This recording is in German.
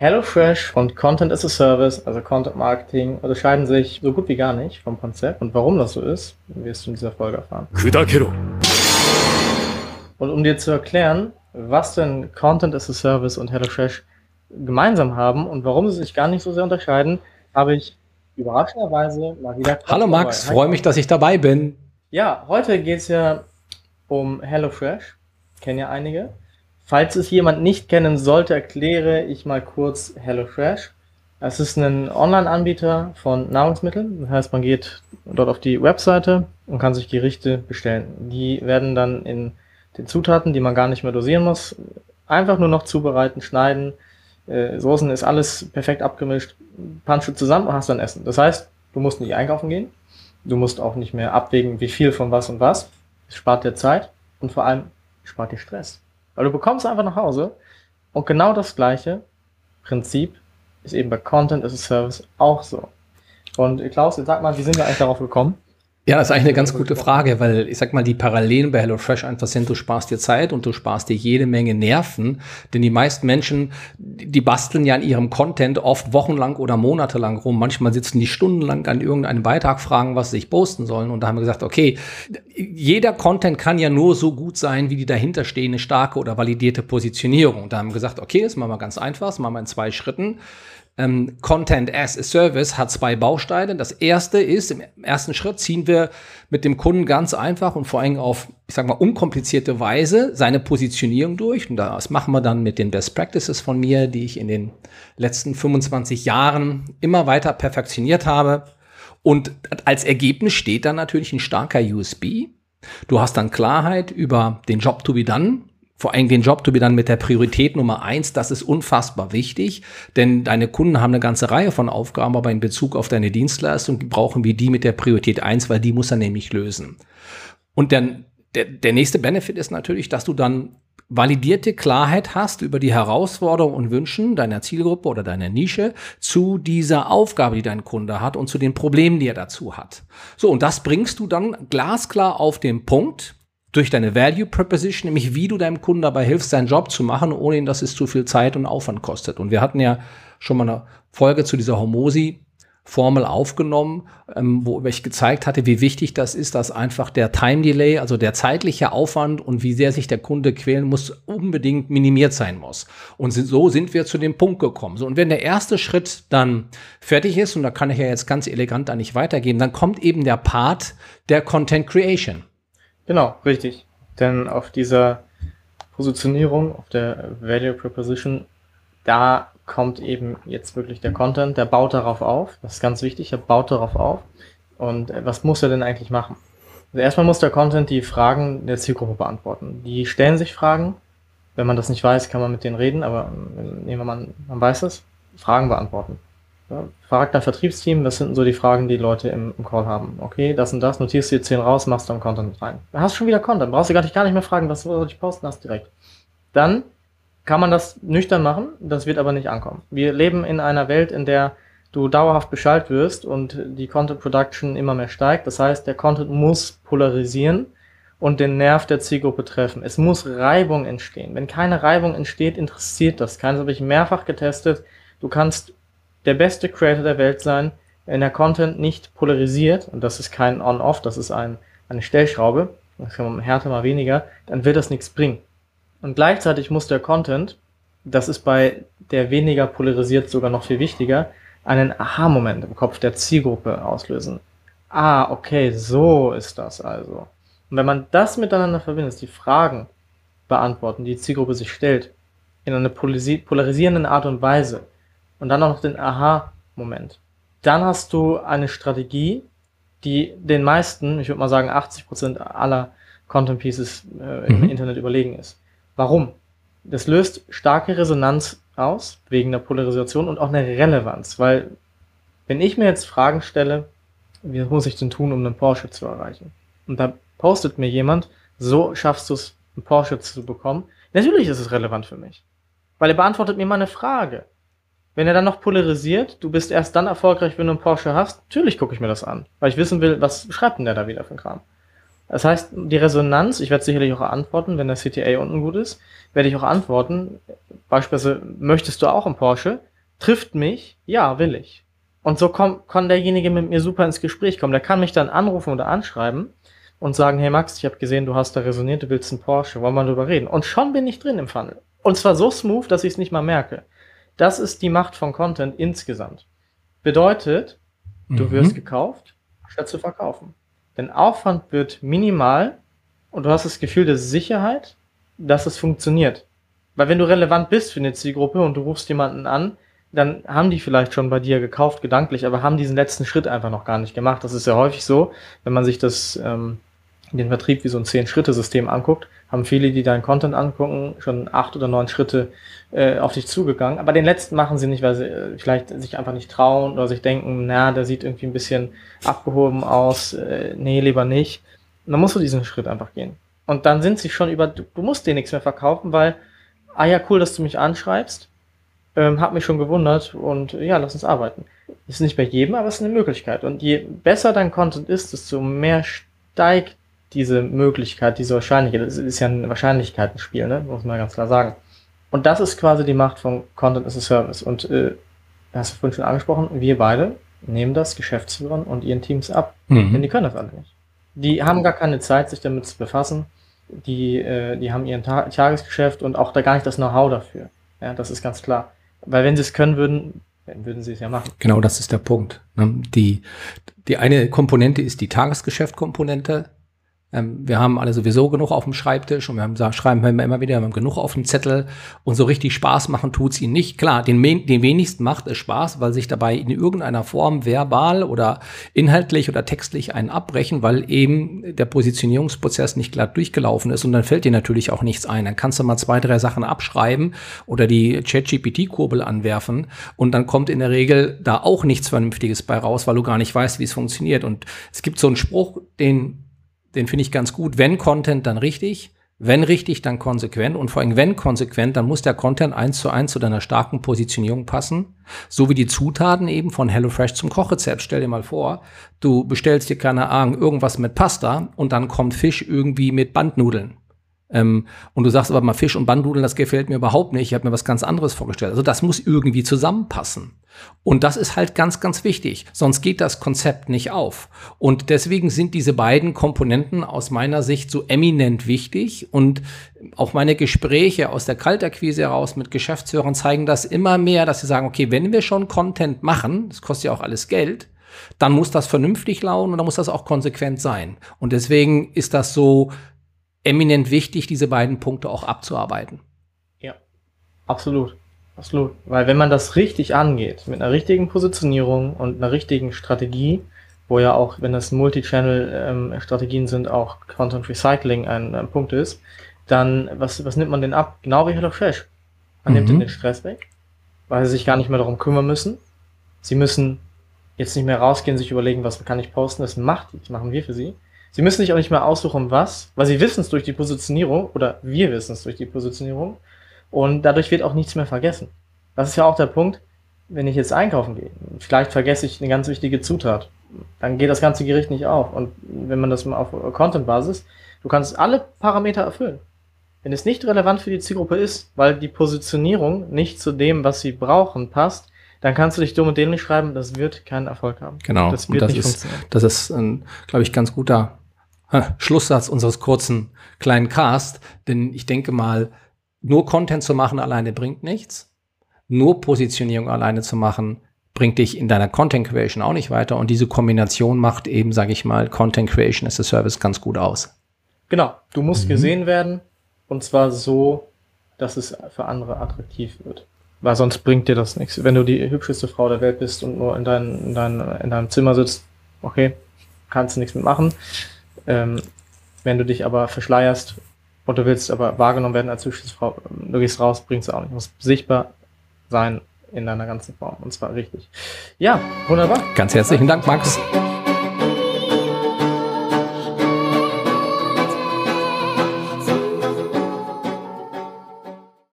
HelloFresh und Content as a Service, also Content Marketing, unterscheiden sich so gut wie gar nicht vom Konzept. Und warum das so ist, wirst du in dieser Folge erfahren. Und um dir zu erklären, was denn Content as a Service und HelloFresh gemeinsam haben und warum sie sich gar nicht so sehr unterscheiden, habe ich überraschenderweise mal wieder. Hallo Max, freue mich, dass ich dabei bin. Ja, heute geht es ja um HelloFresh. Kennen ja einige. Falls es jemand nicht kennen sollte, erkläre ich mal kurz HelloFresh. Es ist ein Online-Anbieter von Nahrungsmitteln. Das heißt, man geht dort auf die Webseite und kann sich Gerichte bestellen. Die werden dann in den Zutaten, die man gar nicht mehr dosieren muss, einfach nur noch zubereiten, schneiden. Äh, Soßen ist alles perfekt abgemischt. Du zusammen und hast dann Essen. Das heißt, du musst nicht einkaufen gehen. Du musst auch nicht mehr abwägen, wie viel von was und was. Es spart dir Zeit und vor allem spart dir Stress. Weil du bekommst einfach nach Hause und genau das gleiche Prinzip ist eben bei Content as a Service auch so. Und Klaus, jetzt sag mal, wie sind wir eigentlich darauf gekommen? Ja, das ist eigentlich eine ganz gute Frage, weil ich sag mal, die Parallelen bei HelloFresh einfach sind, du sparst dir Zeit und du sparst dir jede Menge Nerven, denn die meisten Menschen, die basteln ja an ihrem Content oft wochenlang oder monatelang rum. Manchmal sitzen die stundenlang an irgendeinem Beitrag, fragen, was sie sich posten sollen und da haben wir gesagt, okay, jeder Content kann ja nur so gut sein, wie die dahinterstehende starke oder validierte Positionierung. Da haben wir gesagt, okay, das machen wir ganz einfach, das machen wir in zwei Schritten ähm, Content as a Service hat zwei Bausteine. Das erste ist, im ersten Schritt ziehen wir mit dem Kunden ganz einfach und vor allem auf, ich sag mal, unkomplizierte Weise seine Positionierung durch. Und das machen wir dann mit den Best Practices von mir, die ich in den letzten 25 Jahren immer weiter perfektioniert habe. Und als Ergebnis steht dann natürlich ein starker USB. Du hast dann Klarheit über den Job to be done vor allem den Job to be dann mit der Priorität Nummer eins, das ist unfassbar wichtig, denn deine Kunden haben eine ganze Reihe von Aufgaben, aber in Bezug auf deine Dienstleistung brauchen wir die mit der Priorität eins, weil die muss er nämlich lösen. Und dann der, der nächste Benefit ist natürlich, dass du dann validierte Klarheit hast über die Herausforderungen und Wünschen deiner Zielgruppe oder deiner Nische zu dieser Aufgabe, die dein Kunde hat und zu den Problemen, die er dazu hat. So, und das bringst du dann glasklar auf den Punkt durch deine Value Proposition, nämlich wie du deinem Kunden dabei hilfst, seinen Job zu machen, ohne ihn, dass es zu viel Zeit und Aufwand kostet. Und wir hatten ja schon mal eine Folge zu dieser Hormosi Formel aufgenommen, ähm, wo ich gezeigt hatte, wie wichtig das ist, dass einfach der Time Delay, also der zeitliche Aufwand und wie sehr sich der Kunde quälen muss, unbedingt minimiert sein muss. Und so sind wir zu dem Punkt gekommen. So, und wenn der erste Schritt dann fertig ist, und da kann ich ja jetzt ganz elegant eigentlich weitergeben, dann kommt eben der Part der Content Creation. Genau, richtig. Denn auf dieser Positionierung, auf der Value Proposition, da kommt eben jetzt wirklich der Content, der baut darauf auf. Das ist ganz wichtig, er baut darauf auf. Und äh, was muss er denn eigentlich machen? Also erstmal muss der Content die Fragen der Zielgruppe beantworten. Die stellen sich Fragen. Wenn man das nicht weiß, kann man mit denen reden, aber äh, nehmen wir mal, man weiß es, Fragen beantworten. Ja, fragt dein Vertriebsteam, was sind so die Fragen, die Leute im, im, Call haben. Okay, das und das, notierst du dir 10 raus, machst dann Content rein. Dann hast schon wieder Content, brauchst du gar nicht, gar nicht mehr fragen, was soll ich posten, hast direkt. Dann kann man das nüchtern machen, das wird aber nicht ankommen. Wir leben in einer Welt, in der du dauerhaft beschallt wirst und die Content Production immer mehr steigt. Das heißt, der Content muss polarisieren und den Nerv der Zielgruppe treffen. Es muss Reibung entstehen. Wenn keine Reibung entsteht, interessiert das keinen. Das habe ich mehrfach getestet. Du kannst der beste Creator der Welt sein, wenn der Content nicht polarisiert, und das ist kein On-Off, das ist ein, eine Stellschraube, das kann man härter mal weniger, dann wird das nichts bringen. Und gleichzeitig muss der Content, das ist bei der weniger polarisiert sogar noch viel wichtiger, einen Aha-Moment im Kopf der Zielgruppe auslösen. Ah, okay, so ist das also. Und wenn man das miteinander verbindet, die Fragen beantworten, die die Zielgruppe sich stellt, in einer polarisierenden Art und Weise, und dann auch noch den Aha-Moment. Dann hast du eine Strategie, die den meisten, ich würde mal sagen 80% aller Content Pieces äh, im mhm. Internet überlegen ist. Warum? Das löst starke Resonanz aus, wegen der Polarisation und auch eine Relevanz, weil wenn ich mir jetzt Fragen stelle, wie muss ich denn tun, um einen Porsche zu erreichen? Und da postet mir jemand, so schaffst du es, einen Porsche zu bekommen. Natürlich ist es relevant für mich, weil er beantwortet mir meine Frage. Wenn er dann noch polarisiert, du bist erst dann erfolgreich, wenn du einen Porsche hast, natürlich gucke ich mir das an, weil ich wissen will, was schreibt denn der da wieder für ein Kram. Das heißt, die Resonanz, ich werde sicherlich auch antworten, wenn der CTA unten gut ist, werde ich auch antworten. Beispielsweise, möchtest du auch einen Porsche? trifft mich, ja, will ich. Und so komm, kann derjenige mit mir super ins Gespräch kommen. Der kann mich dann anrufen oder anschreiben und sagen, hey Max, ich habe gesehen, du hast da resoniert, du willst einen Porsche, wollen wir drüber reden? Und schon bin ich drin im Funnel. Und zwar so smooth, dass ich es nicht mal merke. Das ist die Macht von Content insgesamt. Bedeutet, du mhm. wirst gekauft, statt zu verkaufen. Denn Aufwand wird minimal und du hast das Gefühl der Sicherheit, dass es funktioniert. Weil wenn du relevant bist für eine Zielgruppe und du rufst jemanden an, dann haben die vielleicht schon bei dir gekauft, gedanklich, aber haben diesen letzten Schritt einfach noch gar nicht gemacht. Das ist ja häufig so, wenn man sich das ähm, den Vertrieb wie so ein Zehn-Schritte-System anguckt, haben viele, die deinen Content angucken, schon acht oder neun Schritte äh, auf dich zugegangen. Aber den letzten machen sie nicht, weil sie äh, vielleicht sich einfach nicht trauen oder sich denken, na, der sieht irgendwie ein bisschen abgehoben aus, äh, nee, lieber nicht. Und dann musst du diesen Schritt einfach gehen. Und dann sind sie schon über, du, du musst dir nichts mehr verkaufen, weil, ah ja, cool, dass du mich anschreibst, ähm, hat mich schon gewundert und ja, lass uns arbeiten. Ist nicht bei jedem, aber es ist eine Möglichkeit. Und je besser dein Content ist, desto mehr steigt diese Möglichkeit, diese Wahrscheinlichkeit. Das ist ja ein Wahrscheinlichkeitenspiel, ne? muss man ganz klar sagen. Und das ist quasi die Macht von Content as a Service. Und äh, hast du vorhin schon angesprochen, wir beide nehmen das Geschäftsführern und ihren Teams ab. Mhm. Denn die können das alle nicht. Die haben gar keine Zeit, sich damit zu befassen. Die, äh, die haben ihren Ta Tagesgeschäft und auch da gar nicht das Know-how dafür. Ja, das ist ganz klar. Weil wenn sie es können würden, dann würden sie es ja machen. Genau, das ist der Punkt. Ne? Die, die eine Komponente ist die Tagesgeschäftkomponente. Ähm, wir haben alle sowieso genug auf dem Schreibtisch und wir haben, schreiben wir immer wieder, wir haben genug auf dem Zettel und so richtig Spaß machen tut's ihnen nicht. Klar, den, den wenigsten macht es Spaß, weil sich dabei in irgendeiner Form verbal oder inhaltlich oder textlich einen abbrechen, weil eben der Positionierungsprozess nicht glatt durchgelaufen ist und dann fällt dir natürlich auch nichts ein. Dann kannst du mal zwei, drei Sachen abschreiben oder die ChatGPT-Kurbel anwerfen und dann kommt in der Regel da auch nichts Vernünftiges bei raus, weil du gar nicht weißt, wie es funktioniert. Und es gibt so einen Spruch, den den finde ich ganz gut. Wenn Content, dann richtig. Wenn richtig, dann konsequent. Und vor allem, wenn konsequent, dann muss der Content eins zu eins zu deiner starken Positionierung passen. So wie die Zutaten eben von HelloFresh zum Kochrezept. Stell dir mal vor, du bestellst dir keine Ahnung, irgendwas mit Pasta und dann kommt Fisch irgendwie mit Bandnudeln. Ähm, und du sagst aber mal Fisch und Bandnudeln, das gefällt mir überhaupt nicht. Ich habe mir was ganz anderes vorgestellt. Also das muss irgendwie zusammenpassen. Und das ist halt ganz, ganz wichtig. Sonst geht das Konzept nicht auf. Und deswegen sind diese beiden Komponenten aus meiner Sicht so eminent wichtig. Und auch meine Gespräche aus der Kaltakquise heraus mit Geschäftsführern zeigen das immer mehr, dass sie sagen, okay, wenn wir schon Content machen, das kostet ja auch alles Geld, dann muss das vernünftig laufen und dann muss das auch konsequent sein. Und deswegen ist das so eminent wichtig, diese beiden Punkte auch abzuarbeiten. Ja, absolut. Absolut. Weil wenn man das richtig angeht, mit einer richtigen Positionierung und einer richtigen Strategie, wo ja auch, wenn das Multi-Channel-Strategien ähm, sind, auch Content Recycling ein, ein, Punkt ist, dann, was, was nimmt man denn ab? Genau wie HelloFresh. Man mhm. nimmt den Stress weg, weil sie sich gar nicht mehr darum kümmern müssen. Sie müssen jetzt nicht mehr rausgehen, sich überlegen, was kann ich posten, das macht, das machen wir für sie. Sie müssen sich auch nicht mehr aussuchen, was, weil sie wissen es durch die Positionierung oder wir wissen es durch die Positionierung und dadurch wird auch nichts mehr vergessen. Das ist ja auch der Punkt, wenn ich jetzt einkaufen gehe. Vielleicht vergesse ich eine ganz wichtige Zutat. Dann geht das ganze Gericht nicht auf. Und wenn man das mal auf Content-Basis, du kannst alle Parameter erfüllen. Wenn es nicht relevant für die Zielgruppe ist, weil die Positionierung nicht zu dem, was sie brauchen, passt, dann kannst du dich dumm und dämlich schreiben, das wird keinen Erfolg haben. Genau. Das wird das nicht ist, funktionieren. Das ist, ein, glaube ich, ganz guter Schlusssatz unseres kurzen kleinen Cast, denn ich denke mal, nur Content zu machen alleine bringt nichts. Nur Positionierung alleine zu machen bringt dich in deiner Content Creation auch nicht weiter. Und diese Kombination macht eben, sage ich mal, Content Creation as a Service ganz gut aus. Genau. Du musst mhm. gesehen werden und zwar so, dass es für andere attraktiv wird. Weil sonst bringt dir das nichts. Wenn du die hübscheste Frau der Welt bist und nur in, dein, in, dein, in deinem Zimmer sitzt, okay, kannst du nichts mitmachen. Ähm, wenn du dich aber verschleierst und du willst aber wahrgenommen werden als hübsche Frau, du gehst raus, bringst du auch nicht. Du musst sichtbar sein in deiner ganzen Form. Und zwar richtig. Ja, wunderbar. Ganz herzlichen Dank, Max.